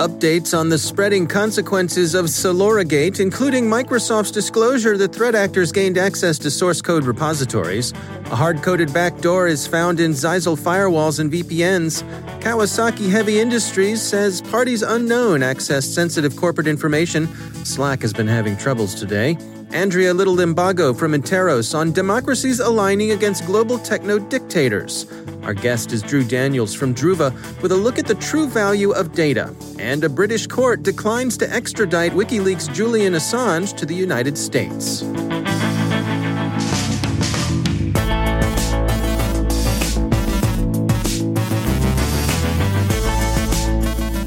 Updates on the spreading consequences of Solorigate, including Microsoft's disclosure that threat actors gained access to source code repositories. A hard coded backdoor is found in Zyxel firewalls and VPNs. Kawasaki Heavy Industries says parties unknown access sensitive corporate information. Slack has been having troubles today. Andrea Little Limbago from Interos on democracies aligning against global techno dictators. Our guest is Drew Daniels from Druva with a look at the true value of data. And a British court declines to extradite WikiLeaks' Julian Assange to the United States.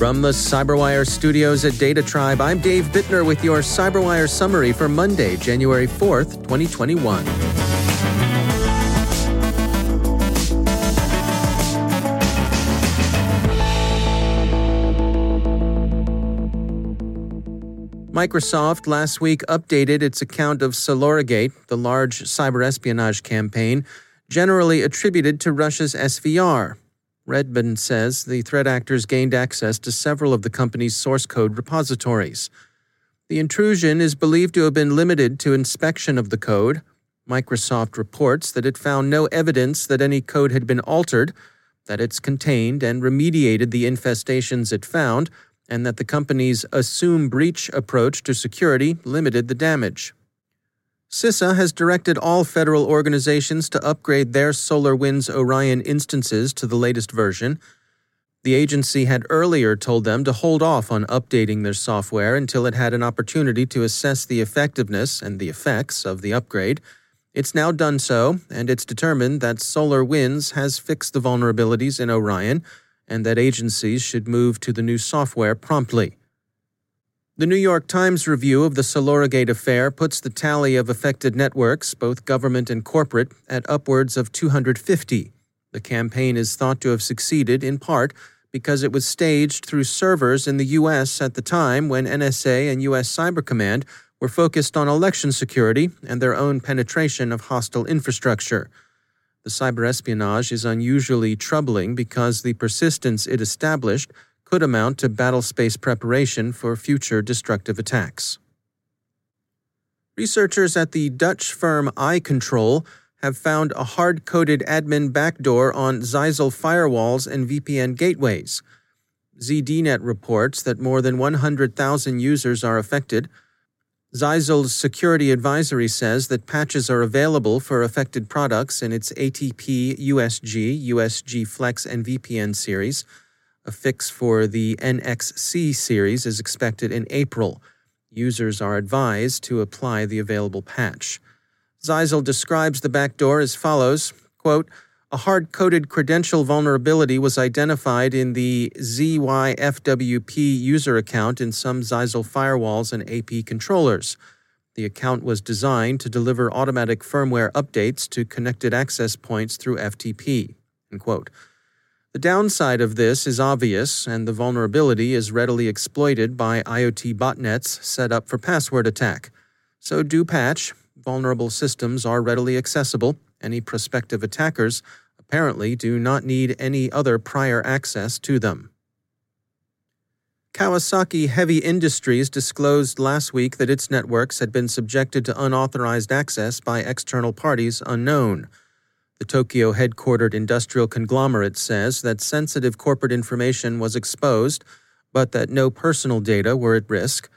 From the Cyberwire studios at Data Tribe, I'm Dave Bittner with your Cyberwire summary for Monday, January 4th, 2021. Microsoft last week updated its account of Solorigate, the large cyber espionage campaign generally attributed to Russia's SVR. Redmond says the threat actors gained access to several of the company's source code repositories. The intrusion is believed to have been limited to inspection of the code. Microsoft reports that it found no evidence that any code had been altered, that it's contained and remediated the infestations it found, and that the company's assume breach approach to security limited the damage. CISA has directed all federal organizations to upgrade their SolarWinds Orion instances to the latest version. The agency had earlier told them to hold off on updating their software until it had an opportunity to assess the effectiveness and the effects of the upgrade. It's now done so, and it's determined that SolarWinds has fixed the vulnerabilities in Orion and that agencies should move to the new software promptly. The New York Times review of the Solorigate affair puts the tally of affected networks, both government and corporate, at upwards of 250. The campaign is thought to have succeeded in part because it was staged through servers in the U.S. at the time when NSA and U.S. Cyber Command were focused on election security and their own penetration of hostile infrastructure. The cyber espionage is unusually troubling because the persistence it established could amount to battle space preparation for future destructive attacks. Researchers at the Dutch firm Eye Control have found a hard coded admin backdoor on Zyxel firewalls and VPN gateways. ZDNet reports that more than 100,000 users are affected. Zyxel's security advisory says that patches are available for affected products in its ATP USG, USG Flex, and VPN series. A fix for the NXC series is expected in April. Users are advised to apply the available patch. Zyxel describes the backdoor as follows quote, A hard coded credential vulnerability was identified in the ZYFWP user account in some Zyxel firewalls and AP controllers. The account was designed to deliver automatic firmware updates to connected access points through FTP. End quote. The downside of this is obvious, and the vulnerability is readily exploited by IoT botnets set up for password attack. So do patch. Vulnerable systems are readily accessible. Any prospective attackers apparently do not need any other prior access to them. Kawasaki Heavy Industries disclosed last week that its networks had been subjected to unauthorized access by external parties unknown. The Tokyo headquartered industrial conglomerate says that sensitive corporate information was exposed, but that no personal data were at risk.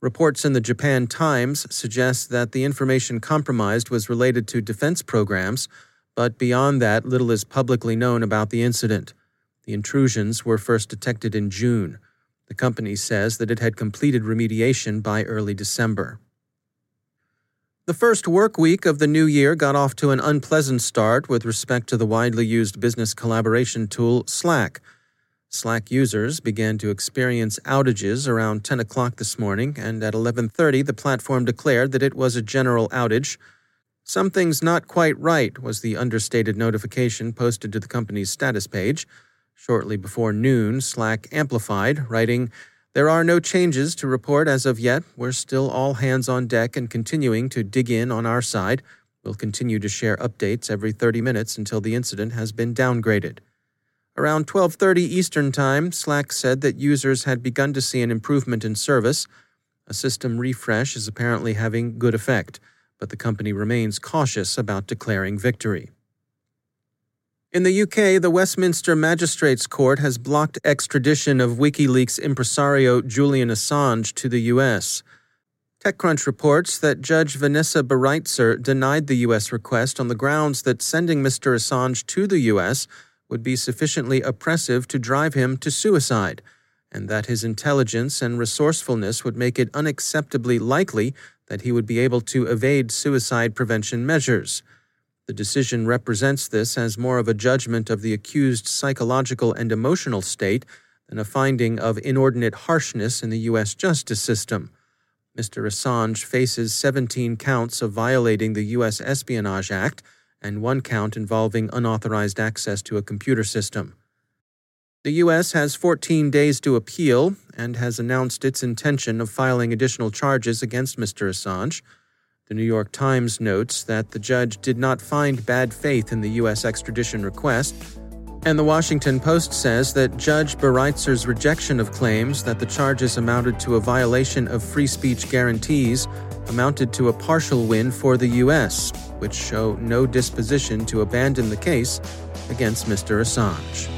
Reports in the Japan Times suggest that the information compromised was related to defense programs, but beyond that, little is publicly known about the incident. The intrusions were first detected in June. The company says that it had completed remediation by early December. The first work week of the new year got off to an unpleasant start with respect to the widely used business collaboration tool Slack. Slack users began to experience outages around 10 o'clock this morning, and at 11:30 the platform declared that it was a general outage. Something's not quite right was the understated notification posted to the company's status page. Shortly before noon, Slack amplified, writing, There are no changes to report as of yet. We're still all hands on deck and continuing to dig in on our side. We'll continue to share updates every 30 minutes until the incident has been downgraded. Around 12:30 Eastern Time, Slack said that users had begun to see an improvement in service. A system refresh is apparently having good effect, but the company remains cautious about declaring victory. In the UK, the Westminster Magistrates Court has blocked extradition of WikiLeaks impresario Julian Assange to the US. TechCrunch reports that Judge Vanessa Baraitser denied the U.S. request on the grounds that sending Mr. Assange to the U.S. would be sufficiently oppressive to drive him to suicide, and that his intelligence and resourcefulness would make it unacceptably likely that he would be able to evade suicide prevention measures. The decision represents this as more of a judgment of the accused's psychological and emotional state than a finding of inordinate harshness in the U.S. justice system. Mr. Assange faces 17 counts of violating the U.S. Espionage Act and one count involving unauthorized access to a computer system. The U.S. has 14 days to appeal and has announced its intention of filing additional charges against Mr. Assange. The New York Times notes that the judge did not find bad faith in the U.S. extradition request, and the Washington Post says that Judge Baraitser's rejection of claims that the charges amounted to a violation of free speech guarantees amounted to a partial win for the U.S., which show no disposition to abandon the case against Mr. Assange.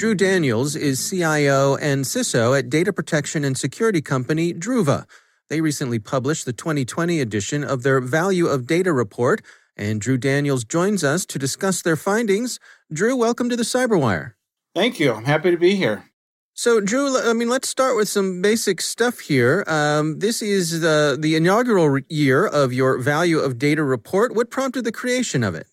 Drew Daniels is CIO and CISO at data protection and security company Druva. They recently published the 2020 edition of their Value of Data report And Drew Daniels joins us to discuss their findings. Drew, welcome to the Cyberwire. Thank you. I'm happy to be here. So, Drew, I mean, let's start with some basic stuff here. Um, this is the, the inaugural year of your Value of Data report. What prompted the creation of it?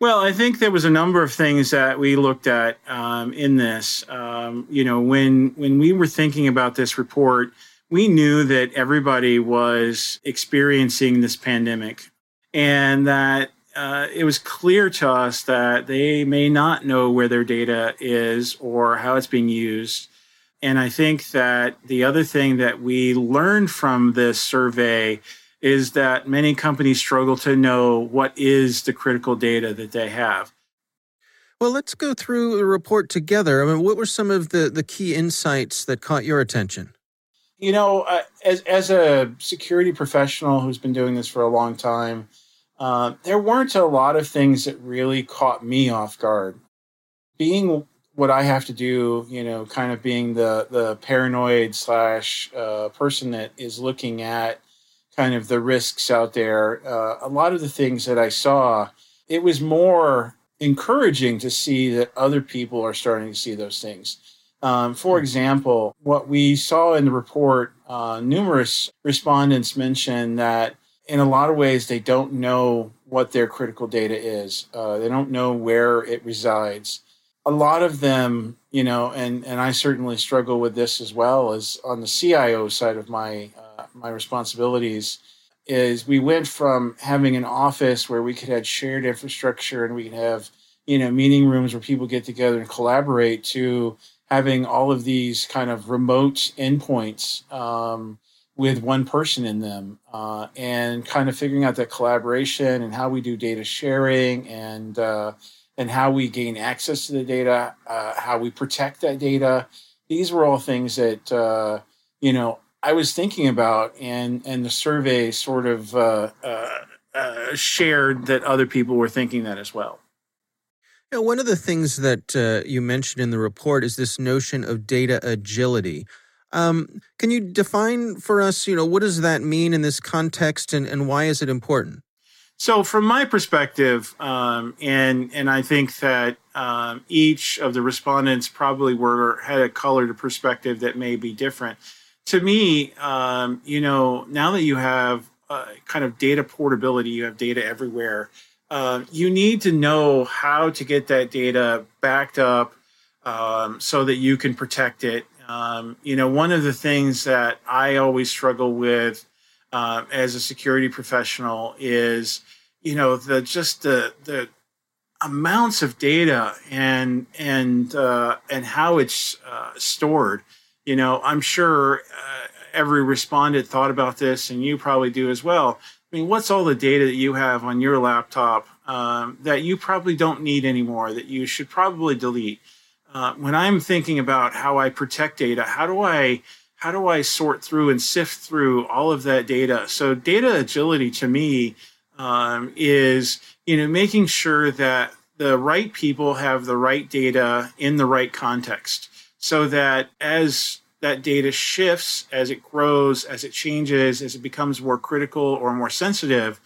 Well, I think there was a number of things that we looked at um, in this. Um, you know, when when we were thinking about this report, we knew that everybody was experiencing this pandemic, and that uh, it was clear to us that they may not know where their data is or how it's being used. And I think that the other thing that we learned from this survey is that many companies struggle to know what is the critical data that they have. Well, let's go through the report together. I mean, what were some of the, the key insights that caught your attention? You know, uh, as, as a security professional who's been doing this for a long time, uh, there weren't a lot of things that really caught me off guard. Being what I have to do, you know, kind of being the the paranoid slash uh, person that is looking at kind of the risks out there. Uh, a lot of the things that I saw, it was more encouraging to see that other people are starting to see those things. Um, for hmm. example, what we saw in the report, uh, numerous respondents mentioned that in a lot of ways they don't know what their critical data is. Uh, they don't know where it resides. A lot of them, you know, and and I certainly struggle with this as well as on the CIO side of my my responsibilities is we went from having an office where we could have shared infrastructure and we could have you know meeting rooms where people get together and collaborate to having all of these kind of remote endpoints um, with one person in them uh, and kind of figuring out that collaboration and how we do data sharing and uh, and how we gain access to the data uh, how we protect that data. These were all things that uh, you know I was thinking about, and and the survey sort of uh, uh, uh, shared that other people were thinking that as well. Yeah, one of the things that uh, you mentioned in the report is this notion of data agility. Um, can you define for us, you know, what does that mean in this context, and, and why is it important? So, from my perspective, um, and and I think that um, each of the respondents probably were had a colored perspective that may be different to me, um, you know, now that you have uh, kind of data portability, you have data everywhere. Uh, you need to know how to get that data backed up um, so that you can protect it. Um, you know, one of the things that I always struggle with uh, as a security professional is, you know, the just the the amounts of data and and uh, and how it's uh, stored you know, I'm sure uh, every respondent thought about this, and you probably do as well. I mean, what's all the data that you have on your laptop um, that you probably don't need anymore, that you should probably delete? Uh, when I'm thinking about how I protect data, how do I how do I sort through and sift through all of that data? So data agility to me um, is you know making sure that the right people have the right data in the right context so that as that data shifts, as it grows, as it changes, as it becomes more critical or more sensitive,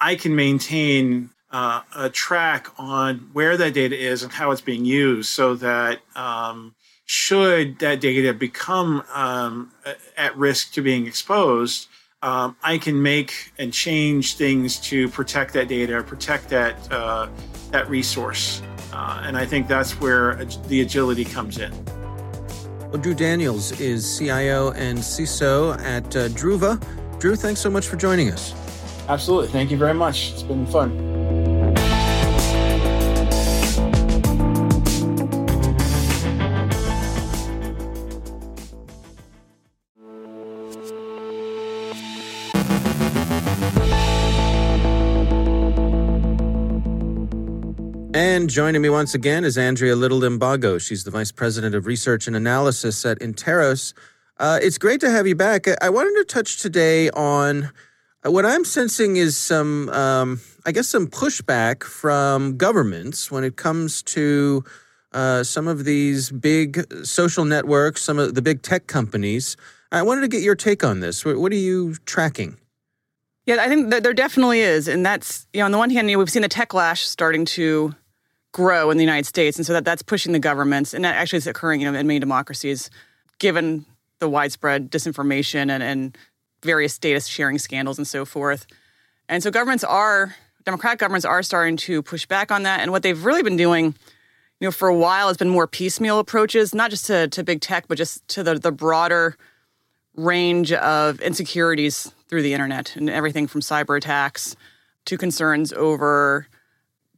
I can maintain uh, a track on where that data is and how it's being used so that um, should that data become um, at risk to being exposed, um, I can make and change things to protect that data, protect that uh, that resource, uh, and I think that's where the agility comes in. Well, Drew Daniels is CIO and CISO at uh, Druva. Drew, thanks so much for joining us. Absolutely. Thank you very much. It's been fun. And joining me once again is Andrea Little Limbago. She's the Vice President of Research and Analysis at Interos. Uh, it's great to have you back. I wanted to touch today on uh, what I'm sensing is some, um, I guess, some pushback from governments when it comes to uh, some of these big social networks, some of the big tech companies. I wanted to get your take on this. What are you tracking? Yeah, I think that there definitely is, and that's you know on the one hand, you know, we've seen the techlash starting to grow in the United States, and so that that's pushing the governments, and that actually is occurring you know in many democracies, given the widespread disinformation and, and various data sharing scandals and so forth. And so governments are democratic governments are starting to push back on that, and what they've really been doing. You know, for a while, has been more piecemeal approaches, not just to, to big tech, but just to the, the broader range of insecurities through the internet and everything from cyber attacks to concerns over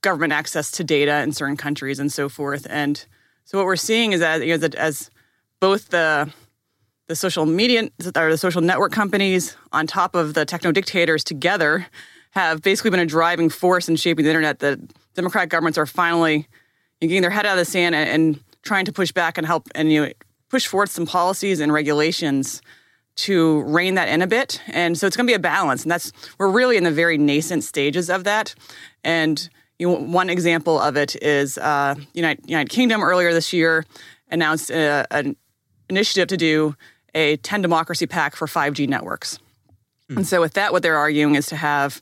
government access to data in certain countries and so forth. And so what we're seeing is that, you know, as both the the social media or the social network companies on top of the techno dictators together have basically been a driving force in shaping the internet that democratic governments are finally getting their head out of the sand and, and trying to push back and help and you know push forward some policies and regulations to rein that in a bit. And so it's going to be a balance. And that's, we're really in the very nascent stages of that. And one example of it is uh, United, United Kingdom earlier this year announced a, an initiative to do a 10 democracy pack for 5G networks. Mm. And so with that, what they're arguing is to have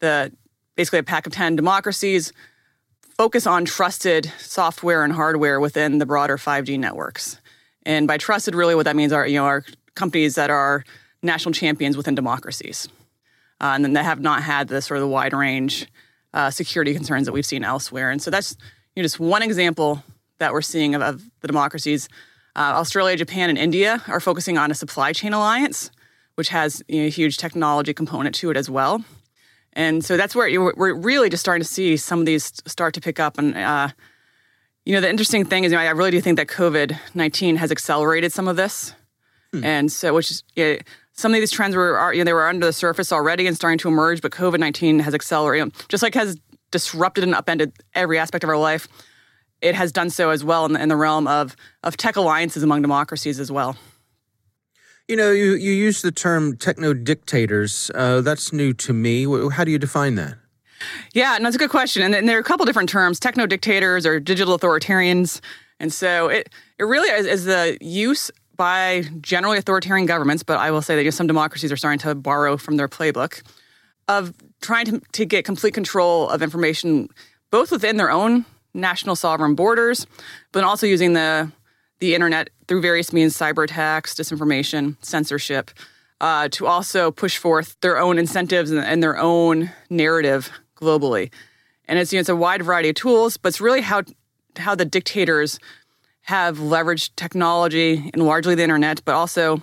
the basically a pack of 10 democracies focus on trusted software and hardware within the broader 5G networks. And by trusted, really, what that means are you know are companies that are national champions within democracies, uh, and then that have not had the sort of the wide range uh, security concerns that we've seen elsewhere. And so that's you know, just one example that we're seeing of, of the democracies. Uh, Australia, Japan, and India are focusing on a supply chain alliance, which has you know, a huge technology component to it as well. And so that's where we're really just starting to see some of these start to pick up. And uh, you know, the interesting thing is, you know, I really do think that COVID nineteen has accelerated some of this. Hmm. And so, which is, yeah, some of these trends were, you know, they were under the surface already and starting to emerge, but COVID 19 has accelerated, just like has disrupted and upended every aspect of our life. It has done so as well in the, in the realm of, of tech alliances among democracies as well. You know, you, you use the term techno dictators. Uh, that's new to me. How do you define that? Yeah, no, that's a good question. And, and there are a couple different terms techno dictators or digital authoritarians. And so it, it really is, is the use by generally authoritarian governments, but I will say that some democracies are starting to borrow from their playbook of trying to, to get complete control of information, both within their own national sovereign borders, but also using the the internet through various means, cyber attacks, disinformation, censorship, uh, to also push forth their own incentives and, and, their own narrative globally. And it's you know, it's a wide variety of tools, but it's really how how the dictators have leveraged technology and largely the internet, but also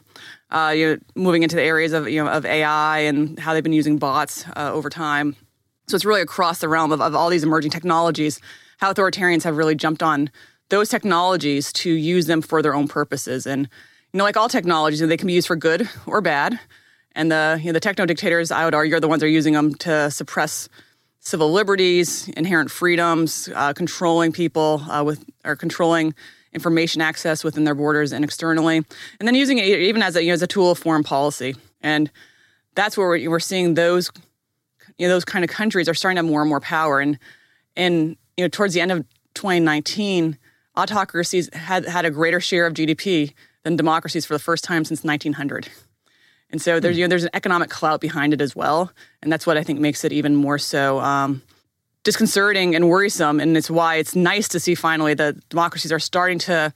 uh, you know, moving into the areas of you know of AI and how they've been using bots uh, over time. So it's really across the realm of, of all these emerging technologies. How authoritarians have really jumped on those technologies to use them for their own purposes, and you know, like all technologies, they can be used for good or bad. And the you know, the techno dictators, I would argue, are the ones that are using them to suppress civil liberties, inherent freedoms, uh, controlling people uh, with or controlling information access within their borders and externally, and then using it even as a, you know, as a tool of foreign policy. And that's where we're, we're seeing those, you know, those kind of countries are starting to have more and more power. And and you know, towards the end of 2019, autocracies had had a greater share of GDP than democracies for the first time since 1900. And so there's you know there's an economic clout behind it as well, and that's what I think makes it even more so um, disconcerting and worrisome. And it's why it's nice to see finally that democracies are starting to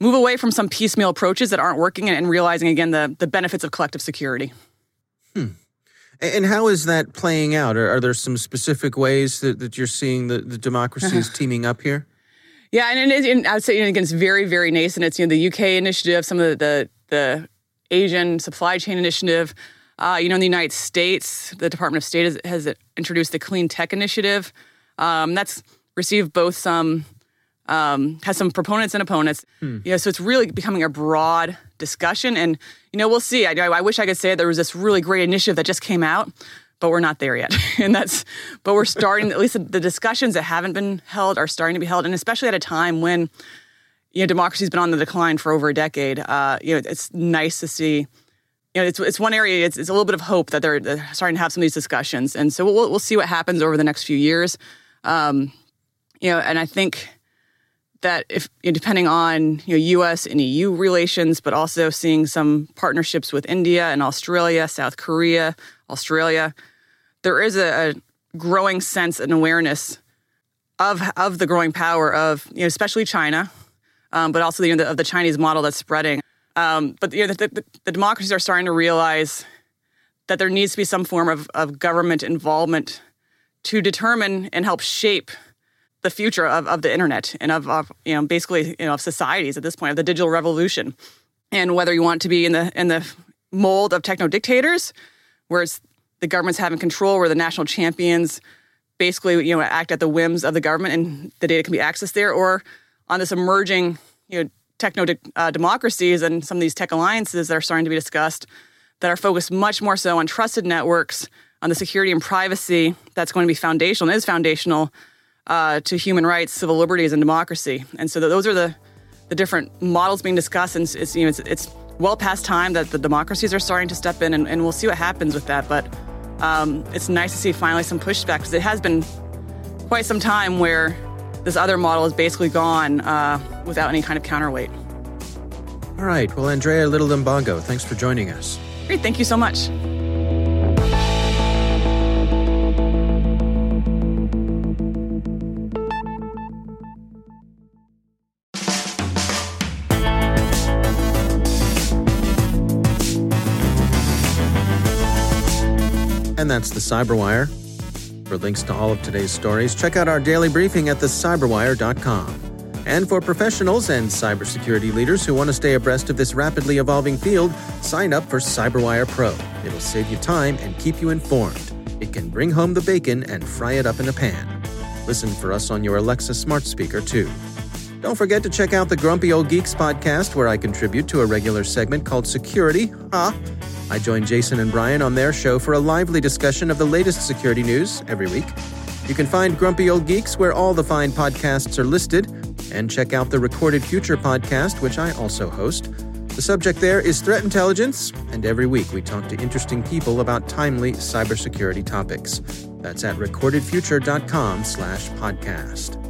move away from some piecemeal approaches that aren't working and, realizing again the, the benefits of collective security. Hmm. And how is that playing out? Are, are there some specific ways that, that you're seeing the, the democracies teaming up here? Yeah, and, it, and I'd say again, it's very, very nascent. It's you know the UK initiative, some of the the, the Asian supply chain initiative. Uh, you know, in the United States, the Department of State has, has introduced the Clean Tech Initiative. Um, that's received both some um, has some proponents and opponents. Hmm. know, so it's really becoming a broad discussion, and you know, we'll see. I, I wish I could say there was this really great initiative that just came out, but we're not there yet. and that's, but we're starting. at least the discussions that haven't been held are starting to be held, and especially at a time when you know democracy's been on the decline for over a decade. Uh, you know, it's nice to see you know, it's, it's one area, it's, it's a little bit of hope that they're, starting to have some of these discussions. And so we'll, we'll see what happens over the next few years. Um, you know, and I think that if you know, depending on you know U.S. and EU relations, but also seeing some partnerships with India and Australia, South Korea, Australia. There is a, a growing sense and awareness of of the growing power of you know especially China, um, but also you know, the, of the Chinese model that's spreading. Um, but you know, the, the, the, democracies are starting to realize that there needs to be some form of, of government involvement to determine and help shape the future of, of the internet and of, of you know basically you know of societies at this point of the digital revolution. And whether you want to be in the in the mold of techno dictators where it's the government's having control where the national champions basically you know act at the whims of the government and the data can be accessed there or on this emerging you know techno uh, democracies and some of these tech alliances that are starting to be discussed that are focused much more so on trusted networks on the security and privacy that's going to be foundational and is foundational uh, to human rights, civil liberties, and democracy. And so those are the, the different models being discussed. And it's, you know, it's, it's well past time that the democracies are starting to step in, and, and we'll see what happens with that. But um, it's nice to see finally some pushback because it has been quite some time where this other model is basically gone uh, without any kind of counterweight. All right. Well, Andrea Little Limbago, thanks for joining us. Great. Thank you so much. And that's the Cyberwire. For links to all of today's stories, check out our daily briefing at thecyberwire.com. And for professionals and cybersecurity leaders who want to stay abreast of this rapidly evolving field, sign up for Cyberwire Pro. It'll save you time and keep you informed. It can bring home the bacon and fry it up in a pan. Listen for us on your Alexa smart speaker, too. Don't forget to check out the Grumpy Old Geeks podcast, where I contribute to a regular segment called Security. Huh? I join Jason and Brian on their show for a lively discussion of the latest security news every week. You can find Grumpy Old Geeks where all the fine podcasts are listed, and check out the Recorded Future podcast, which I also host. The subject there is threat intelligence, and every week we talk to interesting people about timely cybersecurity topics. That's at recordedfuture.com slash podcast.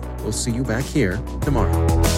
We'll see you back here tomorrow.